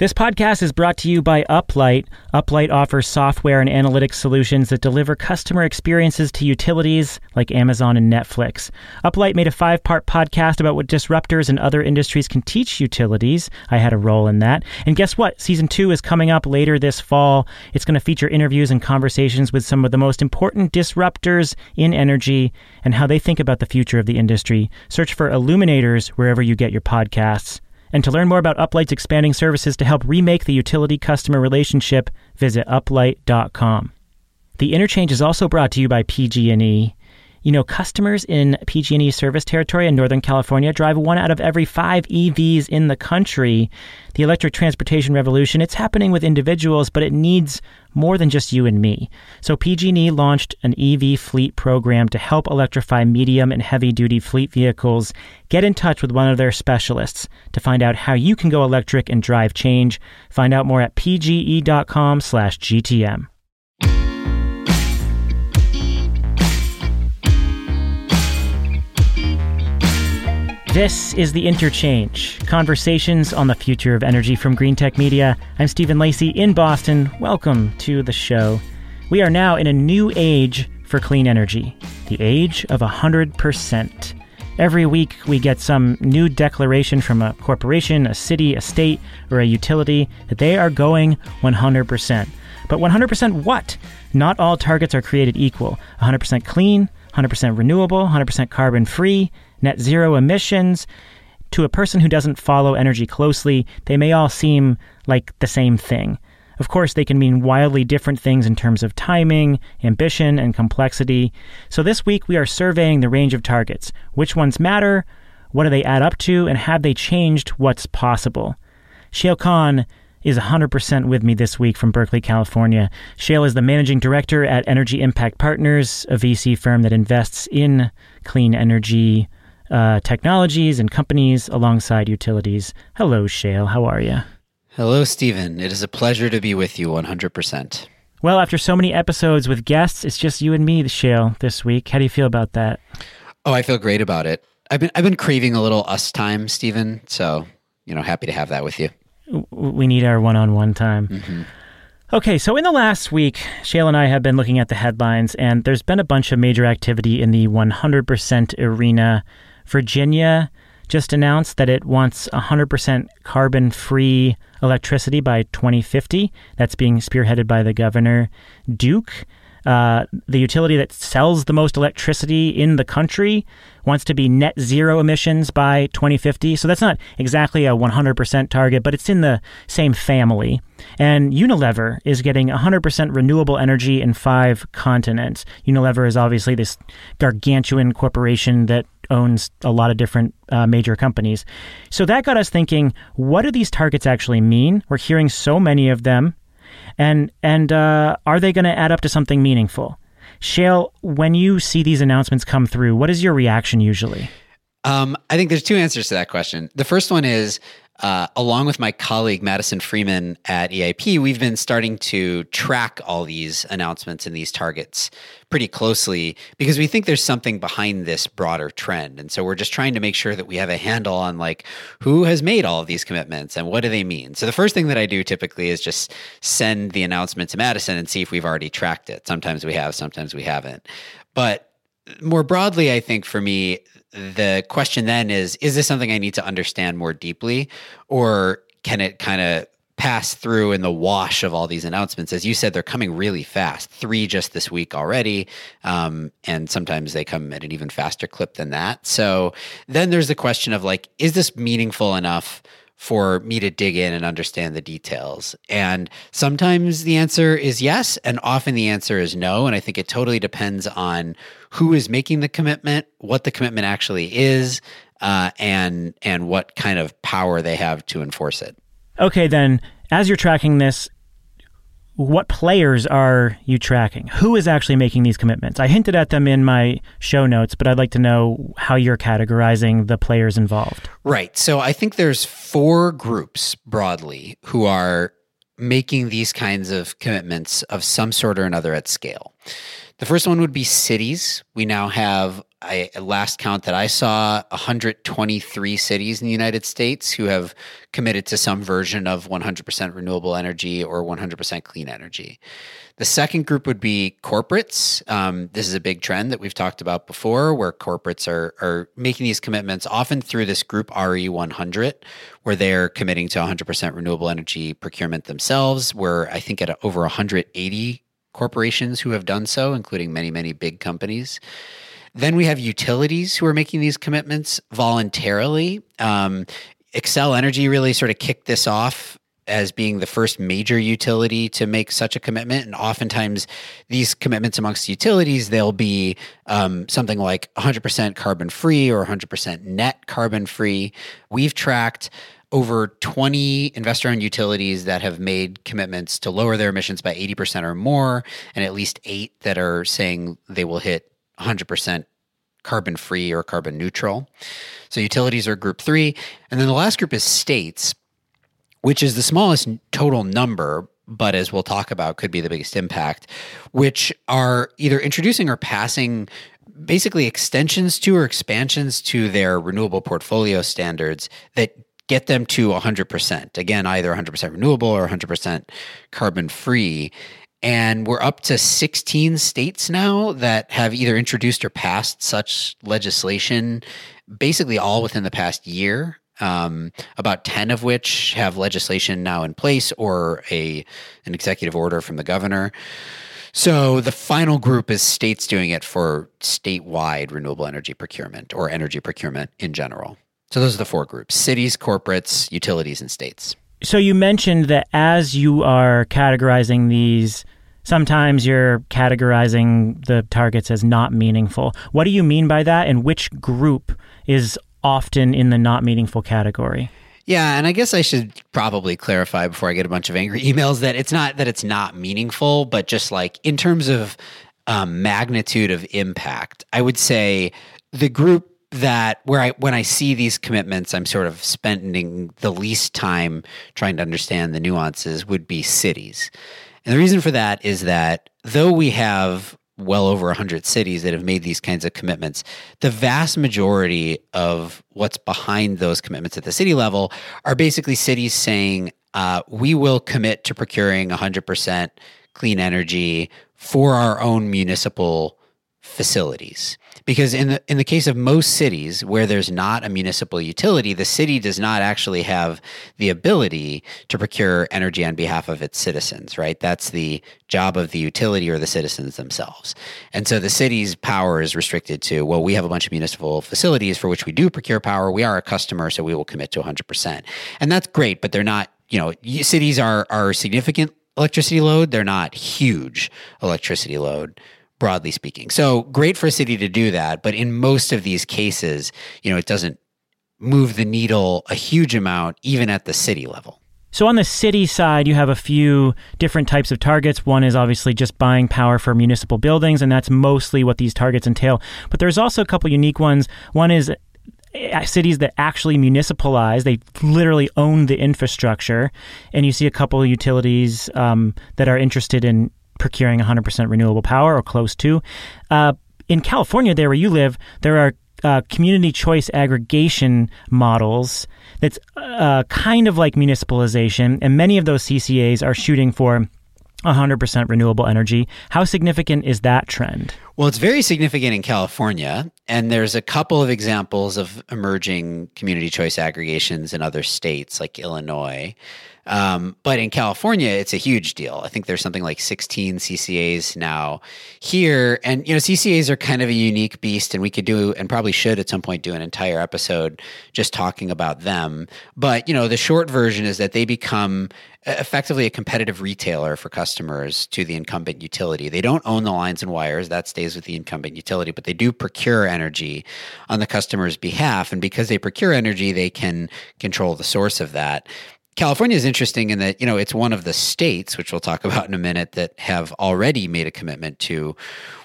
This podcast is brought to you by Uplight. Uplight offers software and analytics solutions that deliver customer experiences to utilities like Amazon and Netflix. Uplight made a five part podcast about what disruptors and other industries can teach utilities. I had a role in that. And guess what? Season two is coming up later this fall. It's going to feature interviews and conversations with some of the most important disruptors in energy and how they think about the future of the industry. Search for Illuminators wherever you get your podcasts. And to learn more about Uplight's expanding services to help remake the utility customer relationship, visit uplight.com. The interchange is also brought to you by PG&E. You know, customers in PG&E service territory in Northern California drive one out of every 5 EVs in the country. The electric transportation revolution, it's happening with individuals, but it needs more than just you and me. So PG&E launched an EV fleet program to help electrify medium and heavy duty fleet vehicles. Get in touch with one of their specialists to find out how you can go electric and drive change. Find out more at pge.com/gtm. This is The Interchange Conversations on the Future of Energy from Greentech Media. I'm Stephen Lacey in Boston. Welcome to the show. We are now in a new age for clean energy, the age of 100%. Every week, we get some new declaration from a corporation, a city, a state, or a utility that they are going 100%. But 100% what? Not all targets are created equal. 100% clean, 100% renewable, 100% carbon free, net zero emissions. To a person who doesn't follow energy closely, they may all seem like the same thing. Of course, they can mean wildly different things in terms of timing, ambition, and complexity. So this week we are surveying the range of targets. Which ones matter? What do they add up to? And have they changed what's possible? Shayle Kann is 100% with me this week from Berkeley, California. Shayle is the managing director at Energy Impact Partners, a VC firm that invests in clean energy uh, technologies and companies alongside utilities. Hello, Shayle. How are you? Hello, Stephen. It is a pleasure to be with you 100%. Well, after so many episodes with guests, it's just you and me, Shayle, this week. How do you feel about that? Oh, I feel great about it. I've been I've been craving a little us time, Stephen. So, you know, happy to have that with you. We need our one-on-one time. Mm-hmm. Okay, so in the last week, Shayle and I have been looking at the headlines, and there's been a bunch of major activity in the 100% arena Virginia just announced that it wants 100% carbon free electricity by 2050. That's being spearheaded by the governor. Duke, uh, the utility that sells the most electricity in the country, wants to be net zero emissions by 2050. So that's not exactly a 100% target, but it's in the same family. And Unilever is getting 100% renewable energy in five continents. Unilever is obviously this gargantuan corporation that owns a lot of different uh, major companies. So that got us thinking what do these targets actually mean? We're hearing so many of them. And, and uh, are they going to add up to something meaningful? Shayle, when you see these announcements come through, what is your reaction usually? Um, I think there's two answers to that question. The first one is uh, along with my colleague Madison Freeman at EIP, we've been starting to track all these announcements and these targets pretty closely because we think there's something behind this broader trend. And so we're just trying to make sure that we have a handle on like who has made all of these commitments and what do they mean. So the first thing that I do typically is just send the announcement to Madison and see if we've already tracked it. Sometimes we have, sometimes we haven't. But more broadly, I think for me, the question then is is this something I need to understand more deeply, or can it kind of pass through in the wash of all these announcements? As you said, they're coming really fast, three just this week already. Um, and sometimes they come at an even faster clip than that. So then there's the question of like, is this meaningful enough? for me to dig in and understand the details. And sometimes the answer is yes, and often the answer is no. And I think it totally depends on who is making the commitment, what the commitment actually is, uh, and and what kind of power they have to enforce it. Okay, then as you're tracking this, what players are you tracking? Who is actually making these commitments? I hinted at them in my show notes, but I'd like to know how you're categorizing the players involved. Right. So I think there's four groups broadly who are making these kinds of commitments of some sort or another at scale. The first one would be cities. We now have I last count that I saw 123 cities in the United States who have committed to some version of 100% renewable energy or 100% clean energy. The second group would be corporates. Um, this is a big trend that we've talked about before, where corporates are are making these commitments often through this group RE100, where they're committing to 100% renewable energy procurement themselves. We're I think at over 180 corporations who have done so, including many many big companies. Then we have utilities who are making these commitments voluntarily. Um, Xcel Energy really sort of kicked this off as being the first major utility to make such a commitment. And oftentimes, these commitments amongst utilities, they'll be um, something like 100% carbon free or 100% net carbon free. We've tracked over 20 investor owned utilities that have made commitments to lower their emissions by 80% or more, and at least eight that are saying they will hit 100% carbon free or carbon neutral. So utilities are group three. And then the last group is states, which is the smallest total number, but as we'll talk about, could be the biggest impact, which are either introducing or passing basically extensions to or expansions to their renewable portfolio standards that get them to 100%. Again, either 100% renewable or 100% carbon free. And we're up to 16 states now that have either introduced or passed such legislation, basically all within the past year. Um, about 10 of which have legislation now in place or a an executive order from the governor. So the final group is states doing it for statewide renewable energy procurement or energy procurement in general. So those are the four groups cities, corporates, utilities, and states. So you mentioned that as you are categorizing these, sometimes you're categorizing the targets as not meaningful. What do you mean by that? And which group is often in the not meaningful category? Yeah, and I guess I should probably clarify before I get a bunch of angry emails that it's not that it's not meaningful, but just like in terms of um, magnitude of impact, I would say the group that where I when I see these commitments, I'm sort of spending the least time trying to understand the nuances would be cities. And the reason for that is that though we have well over 100 cities that have made these kinds of commitments, the vast majority of what's behind those commitments at the city level are basically cities saying, uh, we will commit to procuring 100% clean energy for our own municipal facilities because in the in the case of most cities where there's not a municipal utility the city does not actually have the ability to procure energy on behalf of its citizens right? That's the job of the utility or the citizens themselves. And so the city's power is restricted to well we have a bunch of municipal facilities for which we do procure power. We are a customer so we will commit to 100% and that's great but they're not you know cities are are significant electricity load. They're not huge electricity load broadly speaking. So great for a city to do that, but in most of these cases, you know, it doesn't move the needle a huge amount even at the city level. So on the city side, you have a few different types of targets. One is obviously just buying power for municipal buildings, and that's mostly what these targets entail. But there's also a couple unique ones. One is uh, cities that actually municipalize they literally own the infrastructure and you see a couple of utilities um, that are interested in procuring 100% renewable power or close to. Uh, in California, there where you live, there are uh, community choice aggregation models that's uh, kind of like municipalization, and many of those CCAs are shooting for 100% renewable energy. How significant is that trend? Well, it's very significant in California, and there's a couple of examples of emerging community choice aggregations in other states like Illinois. Um, but in California, it's a huge deal. I think there's something like 16 CCAs now here. And, you know, CCAs are kind of a unique beast, and we could do, and probably should at some point do an entire episode just talking about them. But, you know, the short version is that they become effectively a competitive retailer for customers to the incumbent utility. They don't own the lines and wires, that stays with the incumbent utility, but they do procure energy on the customer's behalf. And because they procure energy, they can control the source of that. California is interesting in that, you know, it's one of the states, which we'll talk about in a minute, that have already made a commitment to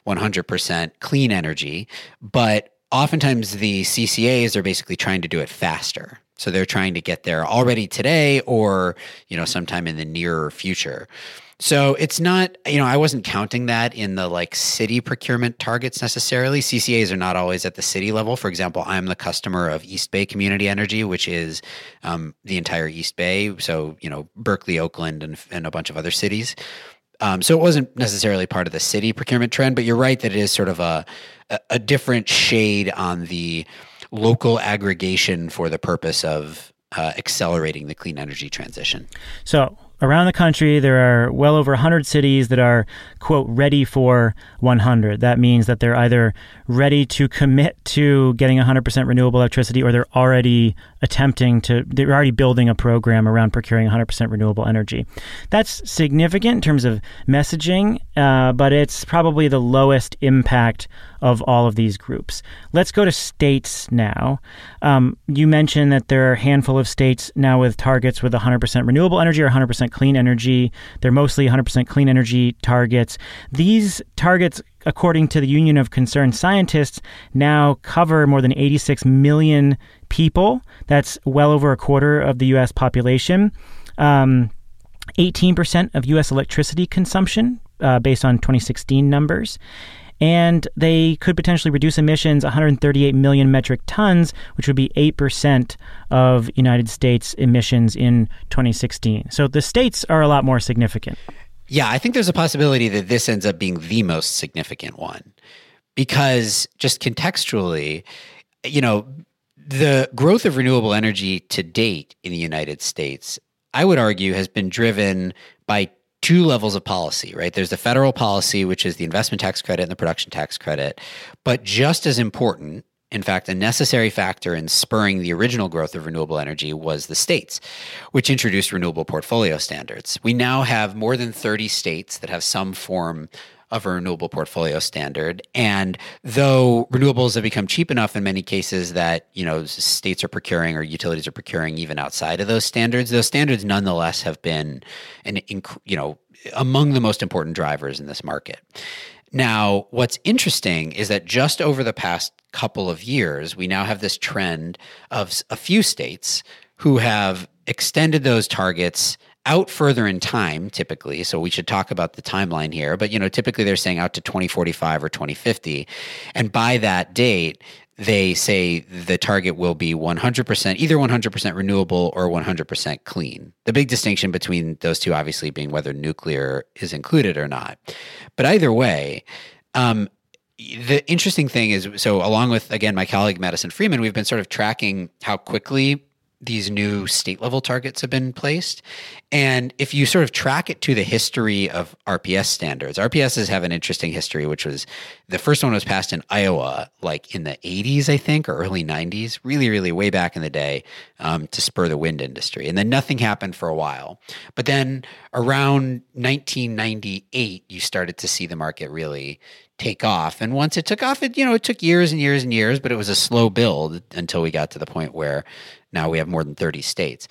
100% clean energy. But oftentimes the CCAs are basically trying to do it faster. So they're trying to get there already today or, you know, sometime in the nearer future. So it's not, you know, I wasn't counting that in the like city procurement targets necessarily. CCAs are not always at the city level. For example, I'm the customer of East Bay Community Energy, which is um, the entire East Bay. So, you know, Berkeley, Oakland, and, and a bunch of other cities. Um, so it wasn't necessarily part of the city procurement trend, but you're right that it is sort of a, a different shade on the local aggregation for the purpose of uh, accelerating the clean energy transition. So around the country, there are well over 100 cities that are, quote, ready for 100. That means that they're either ready to commit to getting 100% renewable electricity or they're already attempting to, they're already building a program around procuring 100% renewable energy. That's significant in terms of messaging, uh, but it's probably the lowest impact of all of these groups. Let's go to states now. Um, you mentioned that there are a handful of states now with targets with 100% renewable energy or 100% clean energy. They're mostly 100% clean energy targets. These targets according to the Union of Concerned Scientists, now cover more than 86 million people. That's well over a quarter of the U.S. population. Um, 18% of U.S. electricity consumption, uh, based on 2016 numbers and they could potentially reduce emissions 138 million metric tons, which would be 8% of United States emissions in 2016. So the states are a lot more significant. Yeah, I think there's a possibility that this ends up being the most significant one because just contextually, you know, the growth of renewable energy to date in the United States, I would argue, has been driven by two levels of policy, right? There's the federal policy, which is the investment tax credit and the production tax credit. But just as important, in fact, a necessary factor in spurring the original growth of renewable energy was the states, which introduced renewable portfolio standards. We now have more than 30 states that have some form of a renewable portfolio standard. And though renewables have become cheap enough in many cases that, you know, states are procuring or utilities are procuring even outside of those standards, those standards nonetheless have been an you know, among the most important drivers in this market. Now, what's interesting is that just over the past couple of years, we now have this trend of a few states who have extended those targets out further in time typically so we should talk about the timeline here but you know typically they're saying out to 2045 or 2050 and by that date they say the target will be 100% either 100% renewable or 100% clean. The big distinction between those two obviously being whether nuclear is included or not. But either way um, the interesting thing is so along with again my colleague madison freeman we've been sort of tracking how quickly these new state level targets have been placed. And if you sort of track it to the history of RPS standards, RPSs have an interesting history, which was the first one was passed in Iowa, like in the 80s, I think, or early 90s, really, really way back in the day um, to spur the wind industry. And then nothing happened for a while. But then around 1998, you started to see the market really take off. And once it took off, it, you know, it took years and years and years, but it was a slow build until we got to the point where now we have more than 30 states.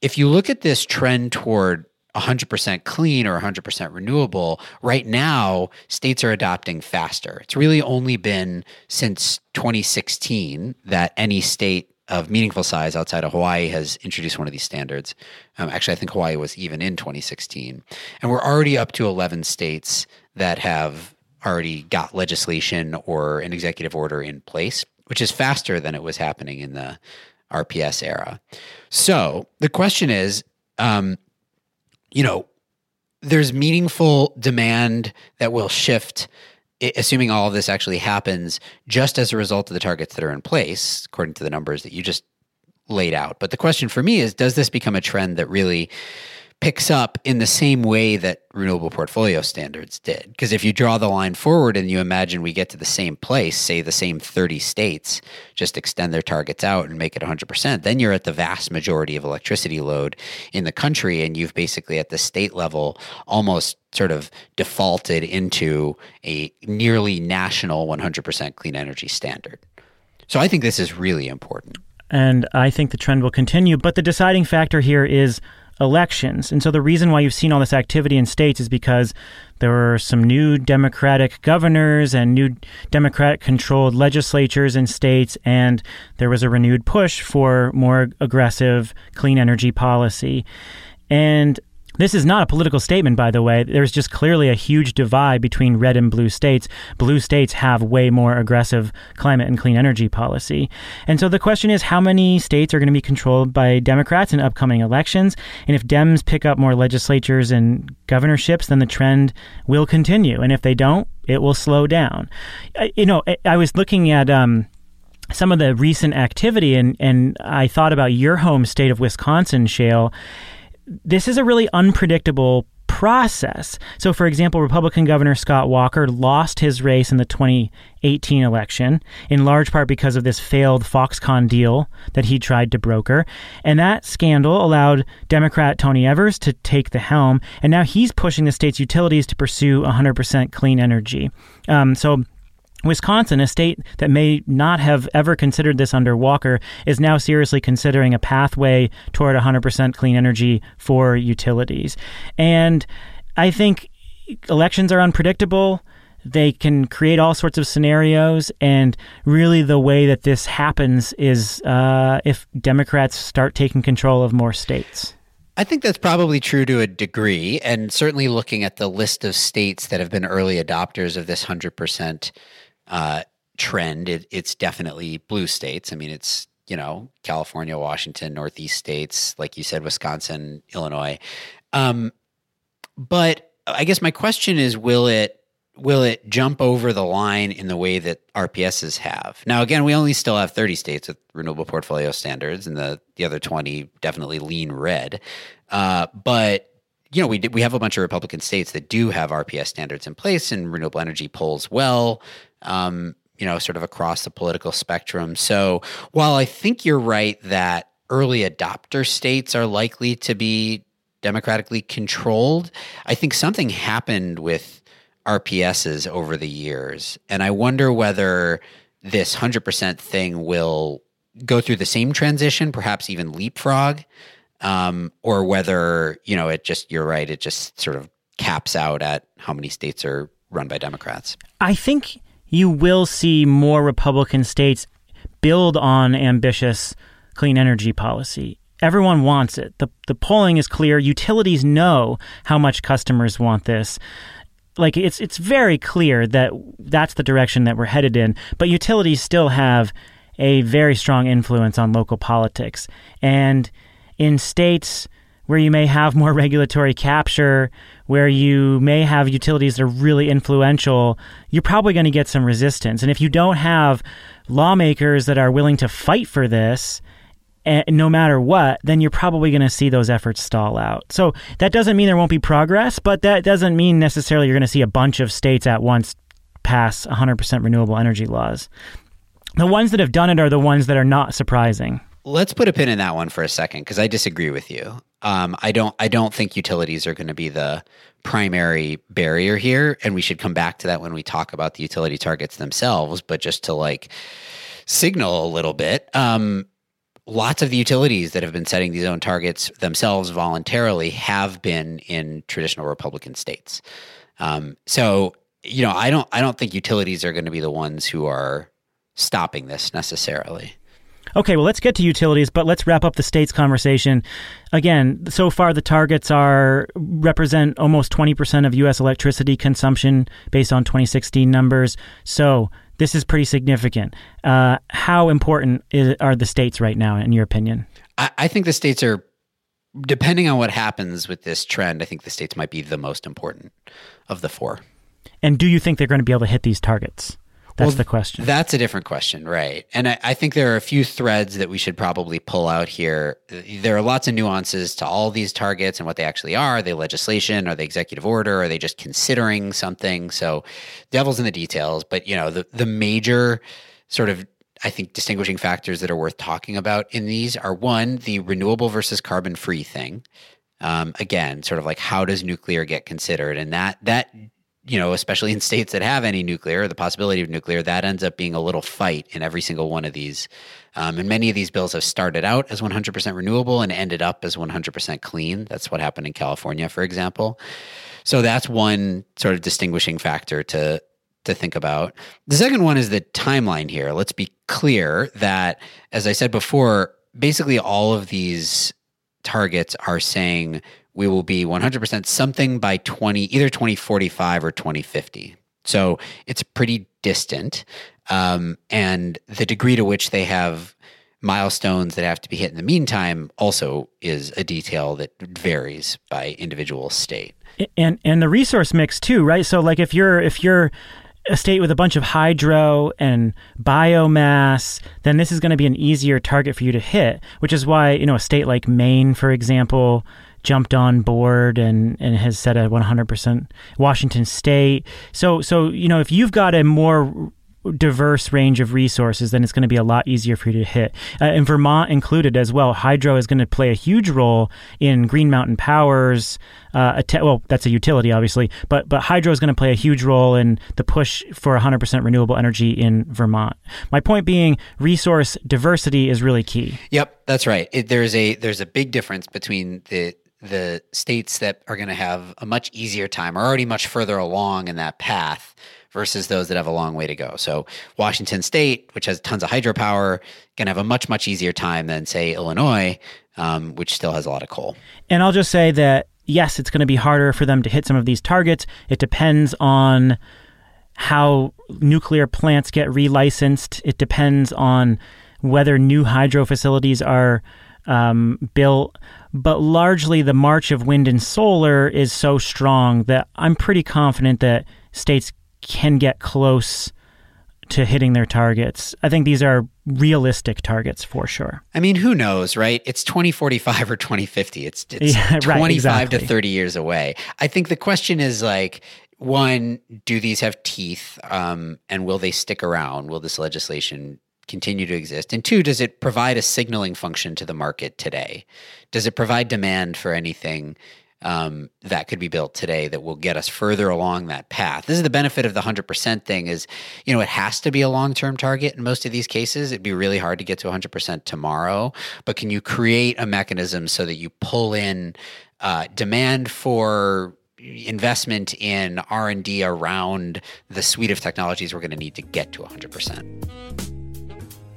If you look at this trend toward 100% clean or 100% renewable, right now, states are adopting faster. It's really only been since 2016 that any state of meaningful size outside of Hawaii has introduced one of these standards. Um, actually, I think Hawaii was even in 2016. And we're already up to 11 states that have already got legislation or an executive order in place, which is faster than it was happening in the RPS era. So the question is, um, you know, there's meaningful demand that will shift, assuming all of this actually happens, just as a result of the targets that are in place, according to the numbers that you just laid out. But the question for me is, does this become a trend that really picks up in the same way that renewable portfolio standards did. Because if you draw the line forward and you imagine we get to the same place, say the same 30 states, just extend their targets out and make it 100%, then you're at the vast majority of electricity load in the country. And you've basically at the state level almost sort of defaulted into a nearly national 100% clean energy standard. So I think this is really important. And I think the trend will continue. But the deciding factor here is elections. And so the reason why you've seen all this activity in states is because there were some new Democratic governors and new Democratic controlled legislatures in states, and there was a renewed push for more aggressive clean energy policy. And This is not a political statement, by the way. There's just clearly a huge divide between red and blue states. Blue states have way more aggressive climate and clean energy policy. And so the question is how many states are going to be controlled by Democrats in upcoming elections? And if Dems pick up more legislatures and governorships, then the trend will continue. And if they don't, it will slow down. You know, I was looking at. Um, some of the recent activity, and, and I thought about your home state of Wisconsin, Shayle, this is a really unpredictable process. So, for example, Republican Governor Scott Walker lost his race in the 2018 election, in large part because of this failed Foxconn deal that he tried to broker. And that scandal allowed Democrat Tony Evers to take the helm. And now he's pushing the state's utilities to pursue 100% clean energy. Um, so, Wisconsin, a state that may not have ever considered this under Walker, is now seriously considering a pathway toward 100% clean energy for utilities. And I think elections are unpredictable. They can create all sorts of scenarios. And really, the way that this happens is uh, if Democrats start taking control of more states. I think that's probably true to a degree. And certainly looking at the list of states that have been early adopters of this 100% uh, trend. It, it's definitely blue states. I mean, it's you know California, Washington, Northeast states, like you said, Wisconsin, Illinois. Um, but I guess my question is, will it will it jump over the line in the way that RPSs have? Now, again, we only still have 30 states with renewable portfolio standards, and the the other 20 definitely lean red. Uh, but you know, we we have a bunch of Republican states that do have RPS standards in place, and renewable energy polls well um, you know, sort of across the political spectrum. So while I think you're right that early adopter states are likely to be democratically controlled, I think something happened with RPSs over the years. And I wonder whether this 100% thing will go through the same transition, perhaps even leapfrog, um, or whether, you know, it just, you're right, it just sort of caps out at how many states are run by Democrats. I think you will see more Republican states build on ambitious clean energy policy. Everyone wants it. The, the polling is clear. Utilities know how much customers want this. Like it's it's very clear that that's the direction that we're headed in. But utilities still have a very strong influence on local politics. And in states where you may have more regulatory capture, where you may have utilities that are really influential, you're probably going to get some resistance. And if you don't have lawmakers that are willing to fight for this, eh, no matter what, then you're probably going to see those efforts stall out. So that doesn't mean there won't be progress, but that doesn't mean necessarily you're going to see a bunch of states at once pass 100% renewable energy laws. The ones that have done it are the ones that are not surprising. Let's put a pin in that one for a second because I disagree with you. Um, I don't. I don't think utilities are going to be the primary barrier here, and we should come back to that when we talk about the utility targets themselves. But just to like signal a little bit, um, lots of the utilities that have been setting these own targets themselves voluntarily have been in traditional Republican states. Um, so you know, I don't. I don't think utilities are going to be the ones who are stopping this necessarily. Okay, well, let's get to utilities, but let's wrap up the states conversation. Again, so far the targets are represent almost 20% of U.S. electricity consumption based on 2016 numbers. So this is pretty significant. Uh, how important is, are the states right now, in your opinion? I, I think the states are, depending on what happens with this trend, I think the states might be the most important of the four. And do you think they're going to be able to hit these targets? That's well, the question. That's a different question, right? And I, I, think there are a few threads that we should probably pull out here. There are lots of nuances to all these targets and what they actually are. Are they legislation? Are they executive order? Are they just considering something? So, devil's in the details. But you know, the the major sort of I think distinguishing factors that are worth talking about in these are one, the renewable versus carbon free thing. Um, again, sort of like how does nuclear get considered, and that that you know, especially in states that have any nuclear, the possibility of nuclear, that ends up being a little fight in every single one of these. Um, and many of these bills have started out as 100% renewable and ended up as 100% clean. That's what happened in California, for example. So that's one sort of distinguishing factor to to think about. The second one is the timeline here. Let's be clear that, as I said before, basically all of these targets are saying we will be 100% something by 20 either 2045 or 2050 so it's pretty distant um, and the degree to which they have milestones that have to be hit in the meantime also is a detail that varies by individual state. And and the resource mix too right? So like if you're if you're a state with a bunch of hydro and biomass, then this is going to be an easier target for you to hit, which is why, you know, a state like Maine, for example, jumped on board and, and has set a 100% Washington state. So, so, you know, if you've got a more diverse range of resources, then it's going to be a lot easier for you to hit. Uh, and Vermont included as well. Hydro is going to play a huge role in Green Mountain Power's. Uh, well, that's a utility, obviously, but but hydro is going to play a huge role in the push for 100% renewable energy in Vermont. My point being, resource diversity is really key. Yep, that's right. It, there's a there's a big difference between the the states that are going to have a much easier time, are already much further along in that path versus those that have a long way to go. So Washington State, which has tons of hydropower, can have a much much easier time than say Illinois, um, which still has a lot of coal. And I'll just say that yes, it's going to be harder for them to hit some of these targets. It depends on how nuclear plants get relicensed. It depends on whether new hydro facilities are um, built. But largely, the march of wind and solar is so strong that I'm pretty confident that states can get close to hitting their targets. I think these are realistic targets for sure. I mean, who knows, right? It's 2045 or 2050. It's it's yeah, 25 exactly. to 30 years away. I think the question is like one, do these have teeth um, and will they stick around? Will this legislation continue to exist? And two, does it provide a signaling function to the market today? Does it provide demand for anything um, that could be built today that will get us further along that path. This is the benefit of the 100% thing is, you know, it has to be a long-term target in most of these cases. It'd be really hard to get to 100% tomorrow, but can you create a mechanism so that you pull in uh, demand for investment in R&D around the suite of technologies we're going to need to get to 100%?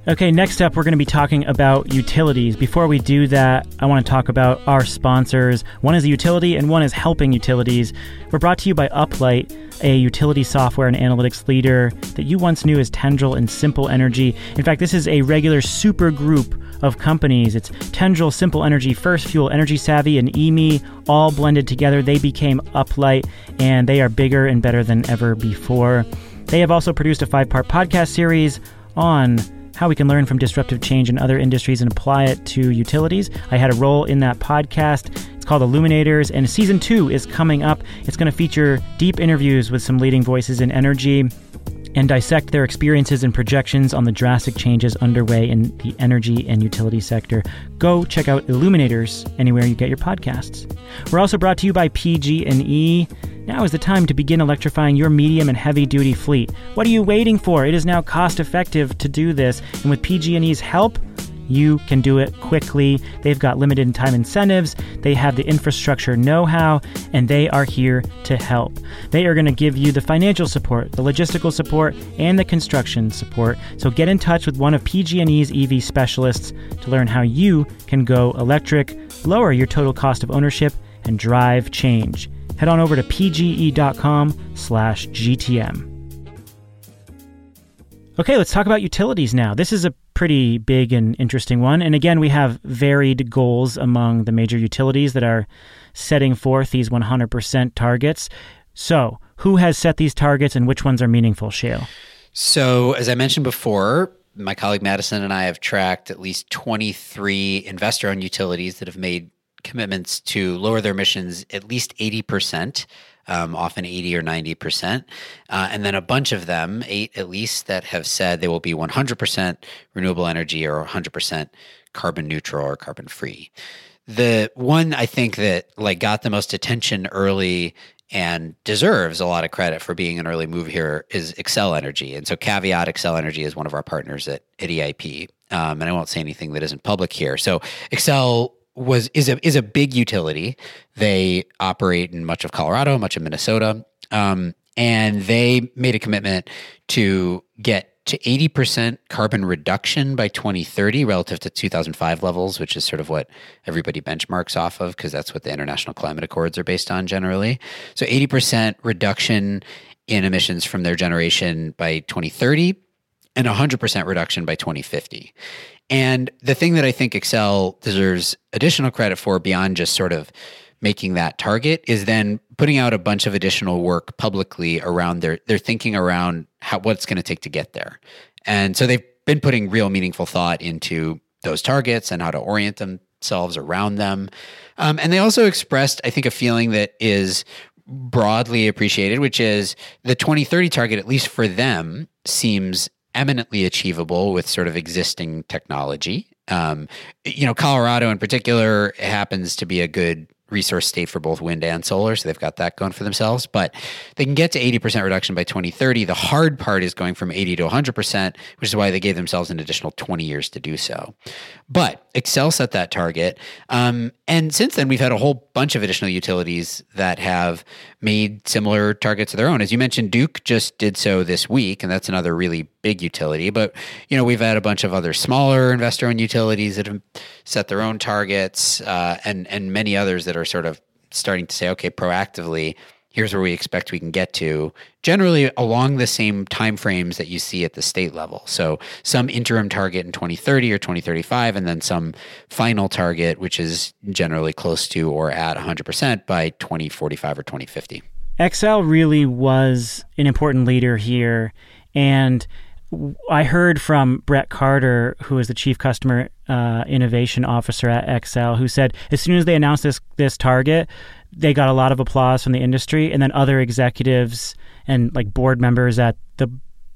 Okay, next up, we're going to be talking about utilities. Before we do that, I want to talk about our sponsors. One is a utility, and one is helping utilities. We're brought to you by Uplight, a utility software and analytics leader that you once knew as Tendril and Simple Energy. In fact, this is a regular super group of companies. It's Tendril, Simple Energy, FirstFuel, Energy Savvy, and EME all blended together. They became Uplight, and they are bigger and better than ever before. They have also produced a five part podcast series on how we can learn from disruptive change in other industries and apply it to utilities. I had a role in that podcast. It's called Illuminators, and season two is coming up. It's going to feature deep interviews with some leading voices in energy and dissect their experiences and projections on the drastic changes underway in the energy and utility sector. Go check out Illuminators anywhere you get your podcasts. We're also brought to you by PG&E. Now is the time to begin electrifying your medium and heavy duty fleet. What are you waiting for? It is now cost effective to do this, and with PG&E's help, you can do it quickly. They've got limited time incentives, they have the infrastructure know how, and they are here to help. They are going to give you the financial support, the logistical support, and the construction support. So get in touch with one of PG&E's EV specialists to learn how you can go electric, lower your total cost of ownership, and drive change. Head on over to pge.com slash gtm. Okay, let's talk about utilities now. This is a pretty big and interesting one. And again, we have varied goals among the major utilities that are setting forth these 100% targets. So, who has set these targets and which ones are meaningful, Shayle? So, as I mentioned before, my colleague Madison and I have tracked at least 23 investor owned utilities that have made commitments to lower their emissions at least 80% um, often 80 or 90%. Uh, and then a bunch of them, eight at least, that have said they will be 100% renewable energy or 100% carbon neutral or carbon free. The one I think that like got the most attention early and deserves a lot of credit for being an early move here is Xcel Energy. And so Caveat Xcel Energy is one of our partners at, at EIP. Um, and I won't say anything that isn't public here. So Xcel was is a is a big utility. They operate in much of Colorado, much of Minnesota, um, and they made a commitment to get to 80% carbon reduction by 2030 relative to 2005 levels, which is sort of what everybody benchmarks off of because that's what the International Climate Accords are based on generally. So 80% reduction in emissions from their generation by 2030 and 100% reduction by 2050. And the thing that I think Xcel deserves additional credit for beyond just sort of making that target is then putting out a bunch of additional work publicly around their their thinking around how what it's going to take to get there. And so they've been putting real meaningful thought into those targets and how to orient themselves around them. Um, and they also expressed, I think, a feeling that is broadly appreciated, which is the 2030 target, at least for them, seems eminently achievable with sort of existing technology. Um, you know, Colorado in particular happens to be a good resource state for both wind and solar. So they've got that going for themselves. But they can get to 80% reduction by 2030. The hard part is going from 80 to 100%, which is why they gave themselves an additional 20 years to do so. But Xcel set that target. Um, and since then, we've had a whole bunch of additional utilities that have made similar targets of their own. As you mentioned, Duke just did so this week, and that's another really big utility. But, you know, we've had a bunch of other smaller investor owned utilities that have set their own targets uh, and, and many others that are sort of starting to say, okay, proactively, here's where we expect we can get to generally along the same timeframes that you see at the state level. So some interim target in 2030 or 2035 and then some final target which is generally close to or at 100% by 2045 or 2050 Xcel really was an important leader here and I heard from Brett Carter, who is the chief customer uh, innovation officer at Xcel, who said as soon as they announced this this target, they got a lot of applause from the industry, and then other executives and like board members at the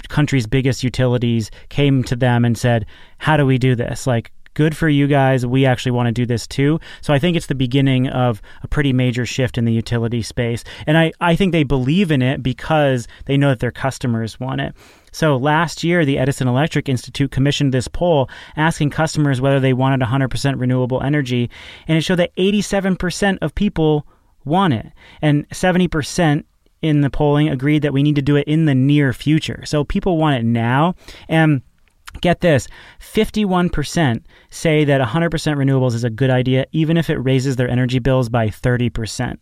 country's biggest utilities came to them and said, "How do we do this? Like, good for you guys. We actually want to do this too." So I think it's the beginning of a pretty major shift in the utility space, and I I think they believe in it because they know that their customers want it. So last year, the Edison Electric Institute commissioned this poll asking customers whether they wanted 100% renewable energy, and it showed that 87% of people want it. And 70% in the polling agreed that we need to do it in the near future. So people want it now. And get this 51% say that 100% renewables is a good idea even if it raises their energy bills by 30%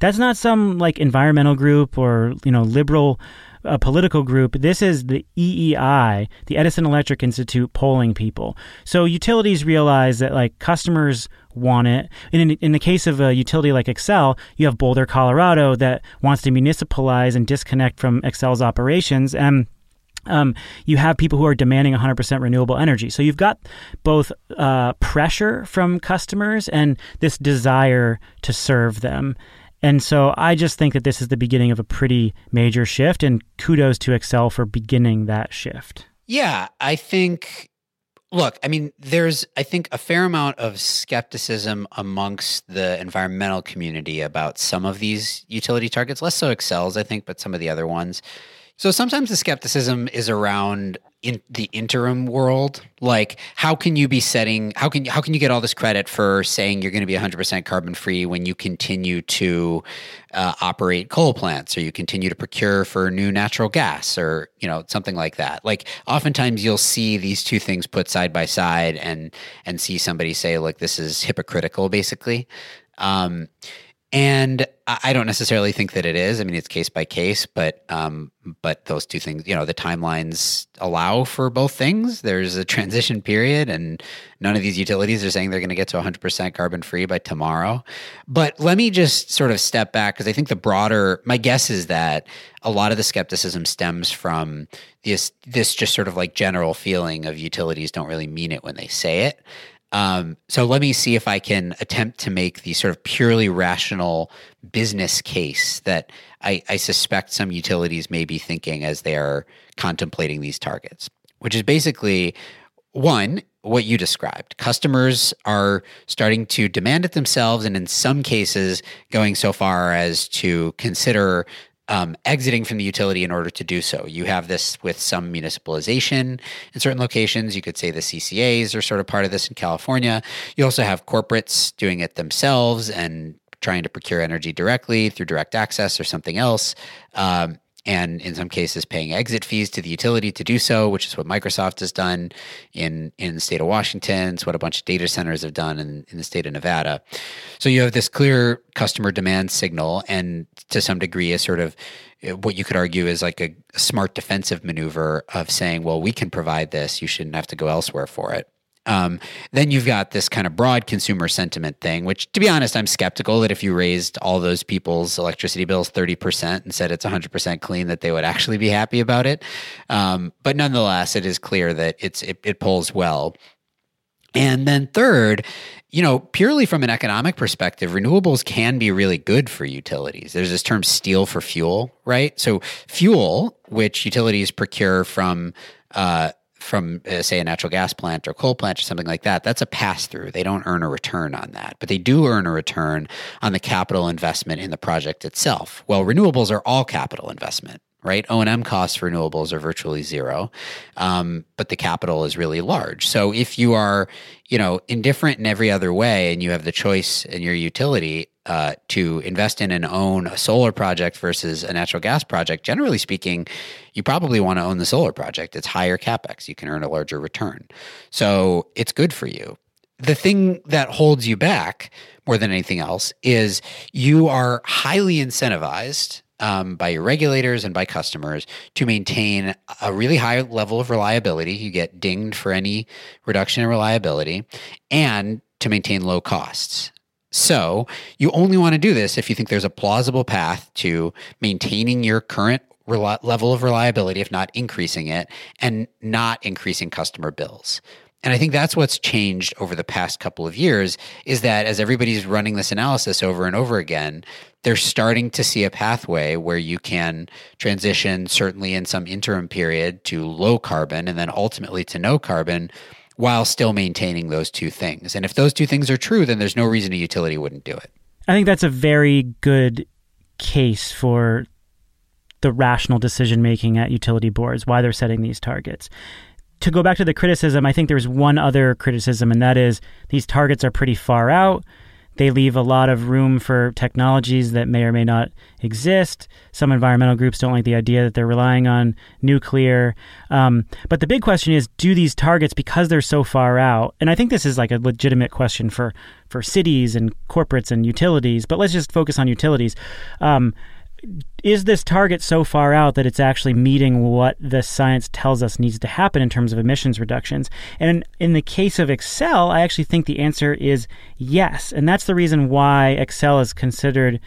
that's not some like environmental group or you know liberal a political group. This is the EEI, the Edison Electric Institute, polling people. So utilities realize that like customers want it. In, in the case of a utility like Xcel, you have Boulder, Colorado, that wants to municipalize and disconnect from Xcel's operations. And um, you have people who are demanding 100% renewable energy. So you've got both uh, pressure from customers and this desire to serve them. And so I just think that this is the beginning of a pretty major shift, and kudos to Xcel for beginning that shift. Yeah, I think. Look, I mean, there's, I think, a fair amount of skepticism amongst the environmental community about some of these utility targets, less so Xcel's, I think, but some of the other ones. So sometimes the skepticism is around in the interim world like how can you be setting how can how can you get all this credit for saying you're going to be 100% carbon free when you continue to uh, operate coal plants or you continue to procure for new natural gas or you know something like that? Like oftentimes you'll see these two things put side by side and and see somebody say like this is hypocritical basically. Um, and I don't necessarily think that it is. I mean, it's case by case, but um, but those two things, you know, the timelines allow for both things. There's a transition period, and none of these utilities are saying they're going to get to 100% carbon free by tomorrow. But let me just sort of step back because I think the broader, my guess is that a lot of the skepticism stems from this this just sort of like general feeling of utilities don't really mean it when they say it. Um, so let me see if I can attempt to make the sort of purely rational business case that I, I suspect some utilities may be thinking as they are contemplating these targets, which is basically one, what you described. Customers are starting to demand it themselves, and in some cases, going so far as to consider um, exiting from the utility in order to do so. You have this with some municipalization in certain locations. You could say the CCAs are sort of part of this in California. You also have corporates doing it themselves and trying to procure energy directly through direct access or something else. Um, and in some cases paying exit fees to the utility to do so, which is what Microsoft has done in, in the state of Washington. It's what a bunch of data centers have done in, in the state of Nevada. So you have this clear customer demand signal, and to some degree, a sort of uh, what you could argue is like a smart defensive maneuver of saying, well, we can provide this, you shouldn't have to go elsewhere for it. Um, then you've got this kind of broad consumer sentiment thing, which, to be honest, I'm skeptical that if you raised all those people's electricity bills 30% and said it's 100% clean, that they would actually be happy about it. Um, but nonetheless, it is clear that it's it, it pulls well. And then third, you know, purely from an economic perspective, renewables can be really good for utilities. There's this term steel for fuel, right? So fuel, which utilities procure from uh, from uh, say a natural gas plant or coal plant or something like that that's a pass through they don't earn a return on that but they do earn a return on the capital investment in the project itself. Well renewables are all capital investment right? O&m costs for renewables are virtually zero um, but the capital is really large. So if you are you know indifferent in every other way and you have the choice in your utility uh, to invest in and own a solar project versus a natural gas project, generally speaking, you probably want to own the solar project. It's higher capex. You can earn a larger return. So it's good for you. The thing that holds you back more than anything else is you are highly incentivized um, by your regulators and by customers to maintain a really high level of reliability. You get dinged for any reduction in reliability and to maintain low costs. So you only want to do this if you think there's a plausible path to maintaining your current level of reliability, if not increasing it, and not increasing customer bills. And I think that's what's changed over the past couple of years is that as everybody's running this analysis over and over again, they're starting to see a pathway where you can transition, certainly in some interim period, to low carbon and then ultimately to no carbon while still maintaining those two things. And if those two things are true, then there's no reason a utility wouldn't do it. I think that's a very good case for the rational decision making at utility boards, why they're setting these targets. To go back to the criticism, I think there's one other criticism, and that is these targets are pretty far out. They leave a lot of room for technologies that may or may not exist. Some environmental groups don't like the idea that they're relying on nuclear. Um, but the big question is do these targets, because they're so far out, and I think this is like a legitimate question for, for cities and corporates and utilities, but let's just focus on utilities. Um, is this target so far out that it's actually meeting what the science tells us needs to happen in terms of emissions reductions? And in the case of Xcel, I actually think the answer is yes. And that's the reason why Xcel is considered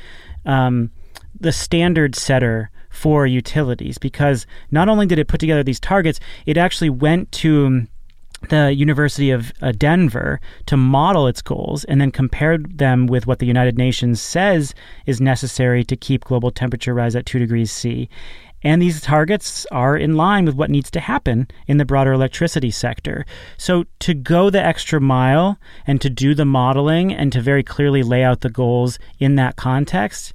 um, the standard setter for utilities, because not only did it put together these targets, it actually went to the University of uh, Denver to model its goals and then compared them with what the United Nations says is necessary to keep global temperature rise at 2 degrees C. And these targets are in line with what needs to happen in the broader electricity sector. So, to go the extra mile and to do the modeling and to very clearly lay out the goals in that context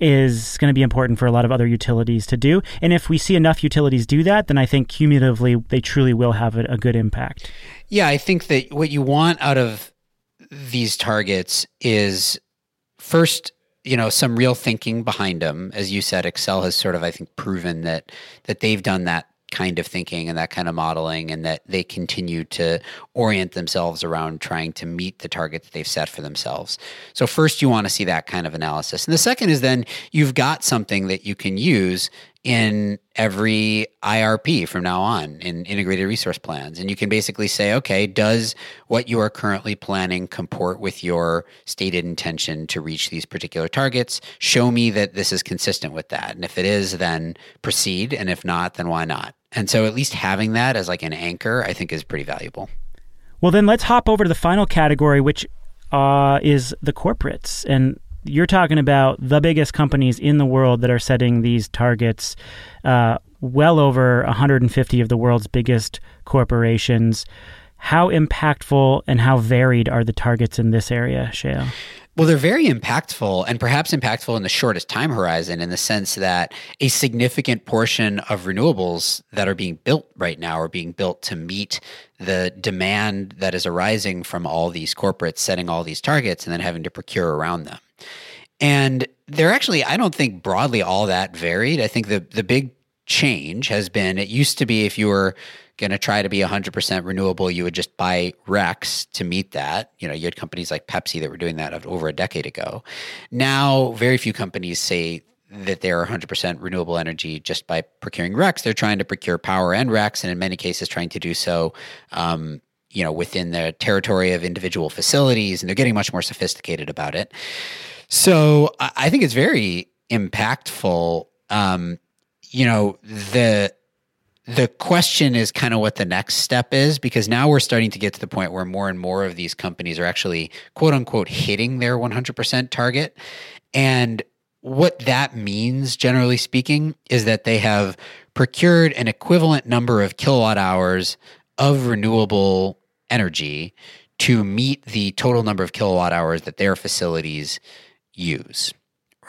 is going to be important for a lot of other utilities to do. And if we see enough utilities do that, then I think cumulatively they truly will have a, a good impact. Yeah, I think that what you want out of these targets is first you know some real thinking behind them as you said Xcel has sort of i think proven that that they've done that kind of thinking and that kind of modeling and that they continue to orient themselves around trying to meet the target that they've set for themselves. So first you want to see that kind of analysis. And the second is then you've got something that you can use in every IRP from now on in integrated resource plans. And you can basically say, okay, does what you are currently planning comport with your stated intention to reach these particular targets? Show me that this is consistent with that. And if it is, then proceed. And if not, then why not? And so at least having that as like an anchor, I think is pretty valuable. Well, then let's hop over to the final category, which uh, is the corporates. And you're talking about the biggest companies in the world that are setting these targets. Uh, well over 150 of the world's biggest corporations. How impactful and how varied are the targets in this area, Shayle? Well, they're very impactful and perhaps impactful in the shortest time horizon in the sense that a significant portion of renewables that are being built right now are being built to meet the demand that is arising from all these corporates setting all these targets and then having to procure around them. And they're actually, I don't think broadly all that varied. I think the the big change has been it used to be if you were going to try to be 100% renewable, you would just buy RECs to meet that. You know, you had companies like Pepsi that were doing that over a decade ago. Now, very few companies say that they're 100% renewable energy just by procuring RECs. They're trying to procure power and RECs, and in many cases, trying to do so. Um, you know, within the territory of individual facilities, and they're getting much more sophisticated about it. So I think it's very impactful. Um, you know, the the question is kind of what the next step is because now we're starting to get to the point where more and more of these companies are actually quote unquote hitting their 100% target. And what that means, generally speaking, is that they have procured an equivalent number of kilowatt hours of renewable energy to meet the total number of kilowatt hours that their facilities use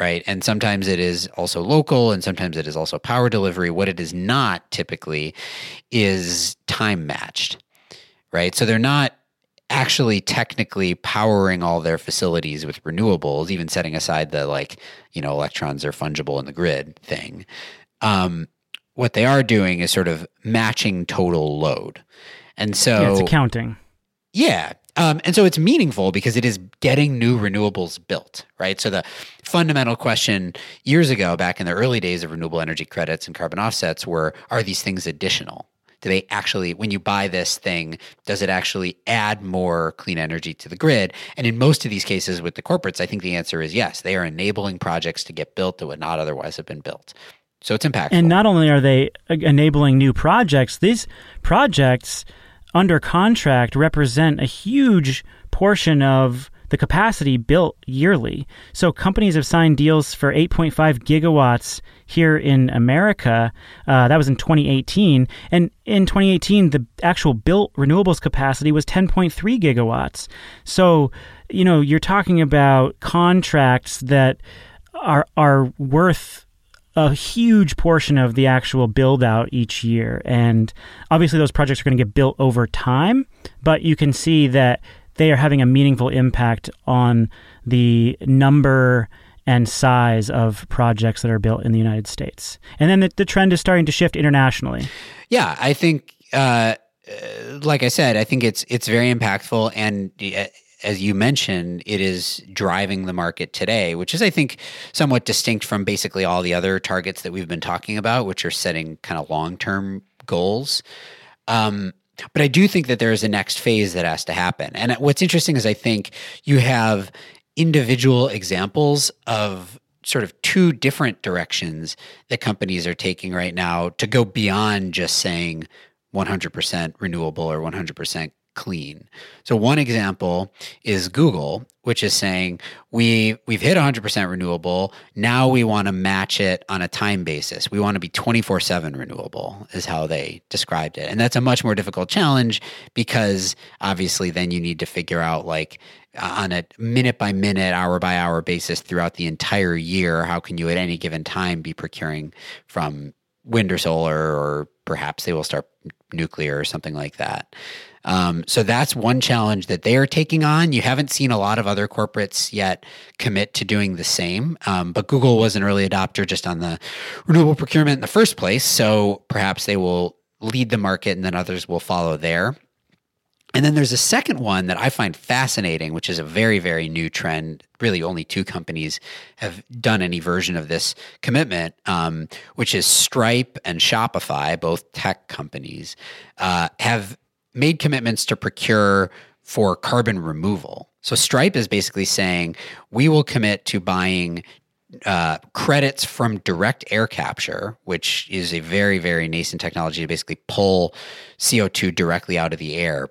right? And sometimes it is also local and sometimes it is also power delivery. What it is not typically is time matched, right? So they're not actually technically powering all their facilities with renewables, even setting aside the like, you know, electrons are fungible in the grid thing. Um, what they are doing is sort of matching total load. And so yeah, it's accounting. Yeah. Um, and so it's meaningful because it is getting new renewables built, right? So the fundamental question years ago, back in the early days of renewable energy credits and carbon offsets, were are these things additional? Do they actually, when you buy this thing, does it actually add more clean energy to the grid? And in most of these cases with the corporates, I think the answer is yes. They are enabling projects to get built that would not otherwise have been built. So it's impactful. And not only are they enabling new projects, these projects under contract represent a huge portion of the capacity built yearly. So companies have signed deals for 8.5 gigawatts here in America. Uh, that was in 2018. And in 2018, the actual built renewables capacity was 10.3 gigawatts. So, you know, you're talking about contracts that are are worth a huge portion of the actual build out each year. And obviously, those projects are going to get built over time, but you can see that they are having a meaningful impact on the number and size of projects that are built in the United States. And then the, the trend is starting to shift internationally. Yeah, I think. Uh, like I said, I think it's it's very impactful, and uh, as you mentioned, it is driving the market today, which is, I think, somewhat distinct from basically all the other targets that we've been talking about, which are setting kind of long term goals. Um, but I do think that there is a next phase that has to happen. And what's interesting is I think you have individual examples of sort of two different directions that companies are taking right now to go beyond just saying 100% renewable or 100% clean. So one example is Google, which is saying we we've hit 100% renewable. Now we want to match it on a time basis. We want to be 24/7 renewable is how they described it. And that's a much more difficult challenge because obviously then you need to figure out like uh, on a minute by minute, hour by hour basis throughout the entire year, how can you at any given time be procuring from wind or solar or perhaps they will start nuclear or something like that. Um, so that's one challenge that they are taking on. You haven't seen a lot of other corporates yet commit to doing the same, um, but Google was an early adopter just on the renewable procurement in the first place. So perhaps they will lead the market and then others will follow there. And then there's a second one that I find fascinating, which is a very, very new trend. Really, only two companies have done any version of this commitment, um, which is Stripe and Shopify, both tech companies, uh, have made commitments to procure for carbon removal. So Stripe is basically saying we will commit to buying uh, credits from direct air capture, which is a very, very nascent technology to basically pull CO2 directly out of the air.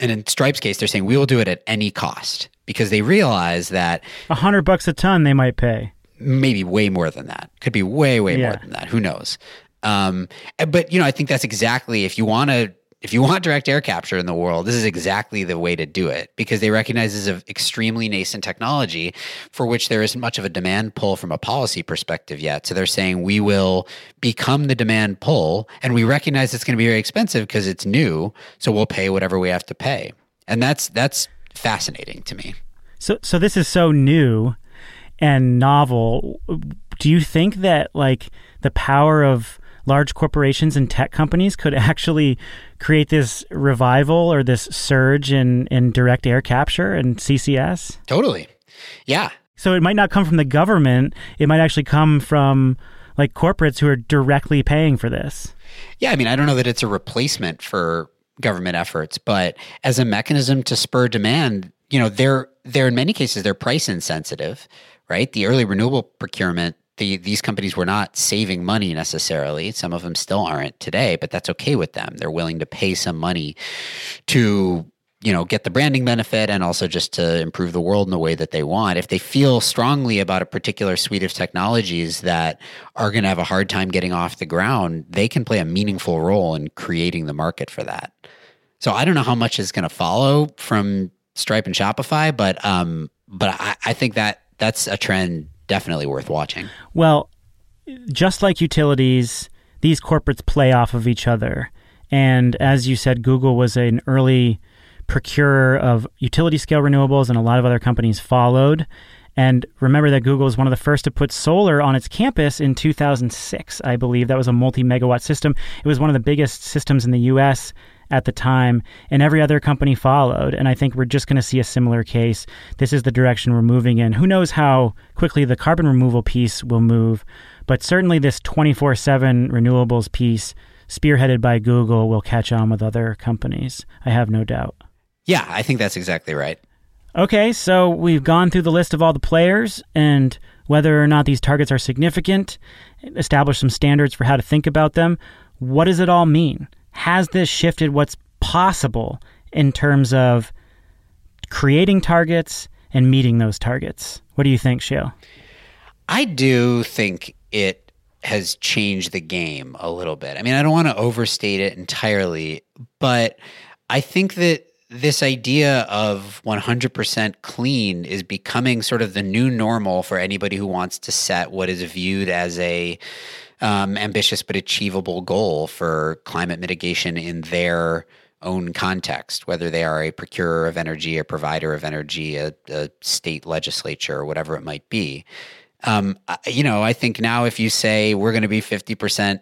And in Stripe's case, they're saying we will do it at any cost because they realize that a hundred bucks a ton they might pay. Maybe way more than that. Could be way, way yeah. more than that. Who knows? Um, but you know, I think that's exactly if you want to if you want direct air capture in the world, this is exactly the way to do it because they recognize this is an extremely nascent technology for which there isn't much of a demand pull from a policy perspective yet. So they're saying we will become the demand pull and we recognize it's going to be very expensive because it's new. So we'll pay whatever we have to pay. And that's that's fascinating to me. So so this is so new and novel. Do you think that like the power of large corporations and tech companies could actually create this revival or this surge in, in direct air capture and CCS? Totally. Yeah. So it might not come from the government, it might actually come from like corporates who are directly paying for this. Yeah, I mean, I don't know that it's a replacement for government efforts, but as a mechanism to spur demand, you know, they're they're in many cases they're price insensitive, right? The early renewable procurement the, these companies were not saving money necessarily. Some of them still aren't today, but that's okay with them. They're willing to pay some money to you know get the branding benefit and also just to improve the world in the way that they want if they feel strongly about a particular suite of technologies that are going to have a hard time getting off the ground they can play a meaningful role in creating the market for that so i don't know how much is going to follow from stripe and shopify but um but I, I think that that's a trend definitely worth watching. Well, just like utilities, these corporates play off of each other. And as you said, Google was an early procurer of utility scale renewables, and a lot of other companies followed. And remember that Google was one of the first to put solar on its campus in 2006, I believe. That was a multi megawatt system. It was one of the biggest systems in the US at the time, and every other company followed. And I think we're just going to see a similar case. This is the direction we're moving in. Who knows how quickly the carbon removal piece will move, but certainly this 24 7 renewables piece, spearheaded by Google, will catch on with other companies. I have no doubt. Yeah, I think that's exactly right. Okay, so we've gone through the list of all the players and whether or not these targets are significant, established some standards for how to think about them. What does it all mean? Has this shifted what's possible in terms of creating targets and meeting those targets? What do you think, Shayle? I do think it has changed the game a little bit. I mean, I don't want to overstate it entirely, but I think that this idea of 100% clean is becoming sort of the new normal for anybody who wants to set what is viewed as a um, ambitious but achievable goal for climate mitigation in their own context, whether they are a procurer of energy, a provider of energy, a, a state legislature, or whatever it might be. Um, you know, I think now if you say we're going to be 50%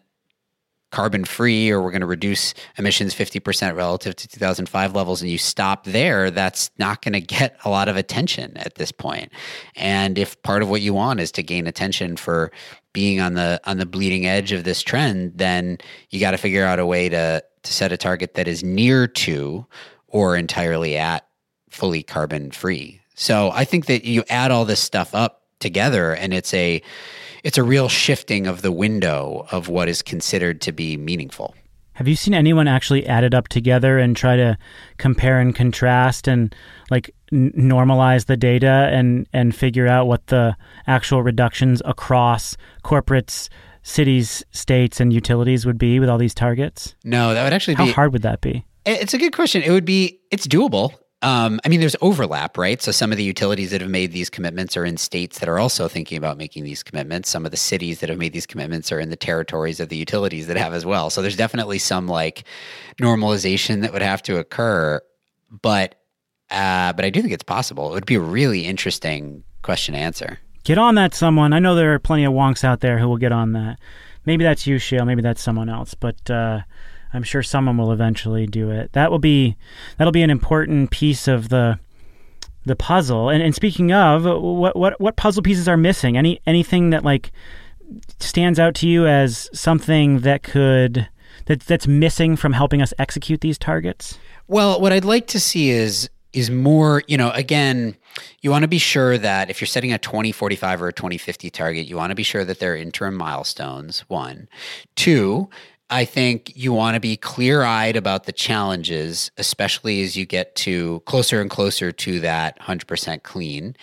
carbon free or we're going to reduce emissions 50% relative to 2005 levels and you stop there that's not going to get a lot of attention at this point. And if part of what you want is to gain attention for being on the on the bleeding edge of this trend then you got to figure out a way to to set a target that is near to or entirely at fully carbon free so i think that you add all this stuff up together and it's a it's a real shifting of the window of what is considered to be meaningful. Have you seen anyone actually add it up together and try to compare and contrast and like n- normalize the data and and figure out what the actual reductions across corporates, cities, states, and utilities would be with all these targets? No, that would actually How be. How hard would that be? It's a good question. It would be. It's doable. Um, I mean, there's overlap, right? So some of the utilities that have made these commitments are in states that are also thinking about making these commitments. Some of the cities that have made these commitments are in the territories of the utilities that have as well. So there's definitely some like normalization that would have to occur, but uh, but I do think it's possible. It would be a really interesting question to answer. Get on that, someone. I know there are plenty of wonks out there who will get on that. Maybe that's you, Shayle. Maybe that's someone else. But uh, I'm sure someone will eventually do it. That will be that'll be an important piece of the the puzzle. And, and speaking of, what what what puzzle pieces are missing? Any anything that like stands out to you as something that could that that's missing from helping us execute these targets? Well, what I'd like to see is is more, you know, again, you want to be sure that if you're setting a 2045 or a 2050 target, you want to be sure that there are interim milestones, one. Two, I think you want to be clear eyed about the challenges, especially as you get to closer and closer to that 100% clean.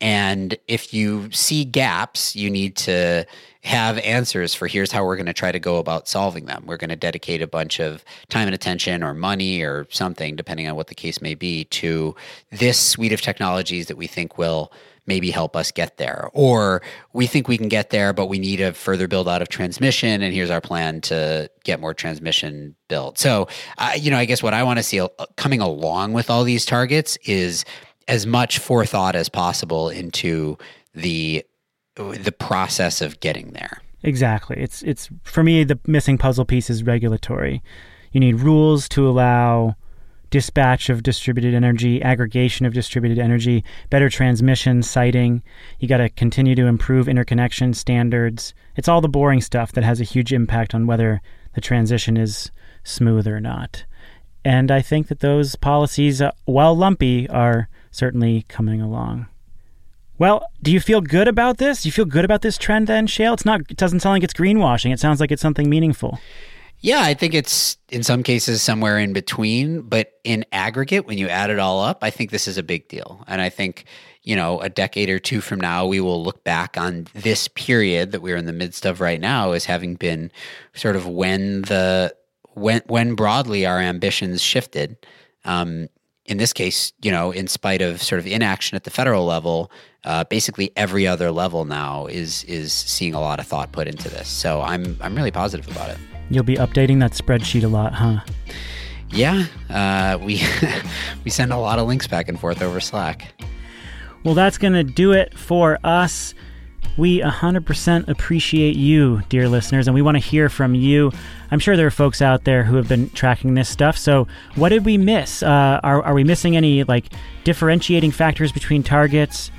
And if you see gaps, you need to have answers for here's how we're going to try to go about solving them. We're going to dedicate a bunch of time and attention or money or something, depending on what the case may be, to this suite of technologies that we think will maybe help us get there. Or we think we can get there, but we need a further build out of transmission. And here's our plan to get more transmission built. So, uh, you know, I guess what I want to see uh, coming along with all these targets is as much forethought as possible into the the process of getting there. Exactly. It's it's for me the missing puzzle piece is regulatory. You need rules to allow dispatch of distributed energy, aggregation of distributed energy, better transmission, siting. You got to continue to improve interconnection standards. It's all the boring stuff that has a huge impact on whether the transition is smooth or not. And I think that those policies, uh, while lumpy, are certainly coming along. Well, do you feel good about this? Do you feel good about this trend then, Shayle? It's not it doesn't sound like it's greenwashing. It sounds like it's something meaningful. Yeah, I think it's in some cases somewhere in between, but in aggregate, when you add it all up, I think this is a big deal. And I think, you know, a decade or two from now, we will look back on this period that we're in the midst of right now as having been sort of when the when when broadly our ambitions shifted. Um, in this case, you know, in spite of sort of inaction at the federal level, uh, basically every other level now is is seeing a lot of thought put into this. So I'm I'm really positive about it. You'll be updating that spreadsheet a lot, huh? Yeah, uh, we we send a lot of links back and forth over Slack. Well, that's going to do it for us. We 100% appreciate you, dear listeners, and we want to hear from you. I'm sure there are folks out there who have been tracking this stuff. So, what did we miss? Uh, are, are we missing any like differentiating factors between targets?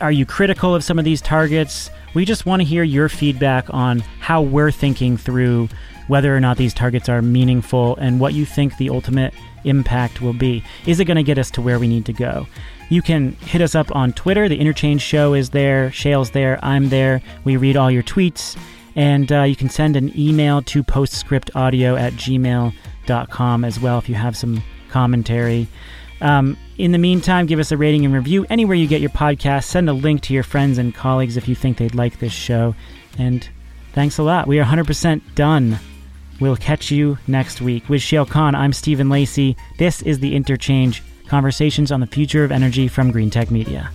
Are you critical of some of these targets? We just want to hear your feedback on how we're thinking through whether or not these targets are meaningful and what you think the ultimate impact will be. Is it going to get us to where we need to go? You can hit us up on Twitter. The Interchange Show is there. Shayle's there. I'm there. We read all your tweets. And uh, you can send an email to postscriptaudio at gmail.com as well if you have some commentary. Um, in the meantime, give us a rating and review anywhere you get your podcast. Send a link to your friends and colleagues if you think they'd like this show. And thanks a lot. We are 100% done. We'll catch you next week. With Shayle Khan, I'm Stephen Lacey. This is The Interchange Conversations on the Future of Energy from Greentech Media.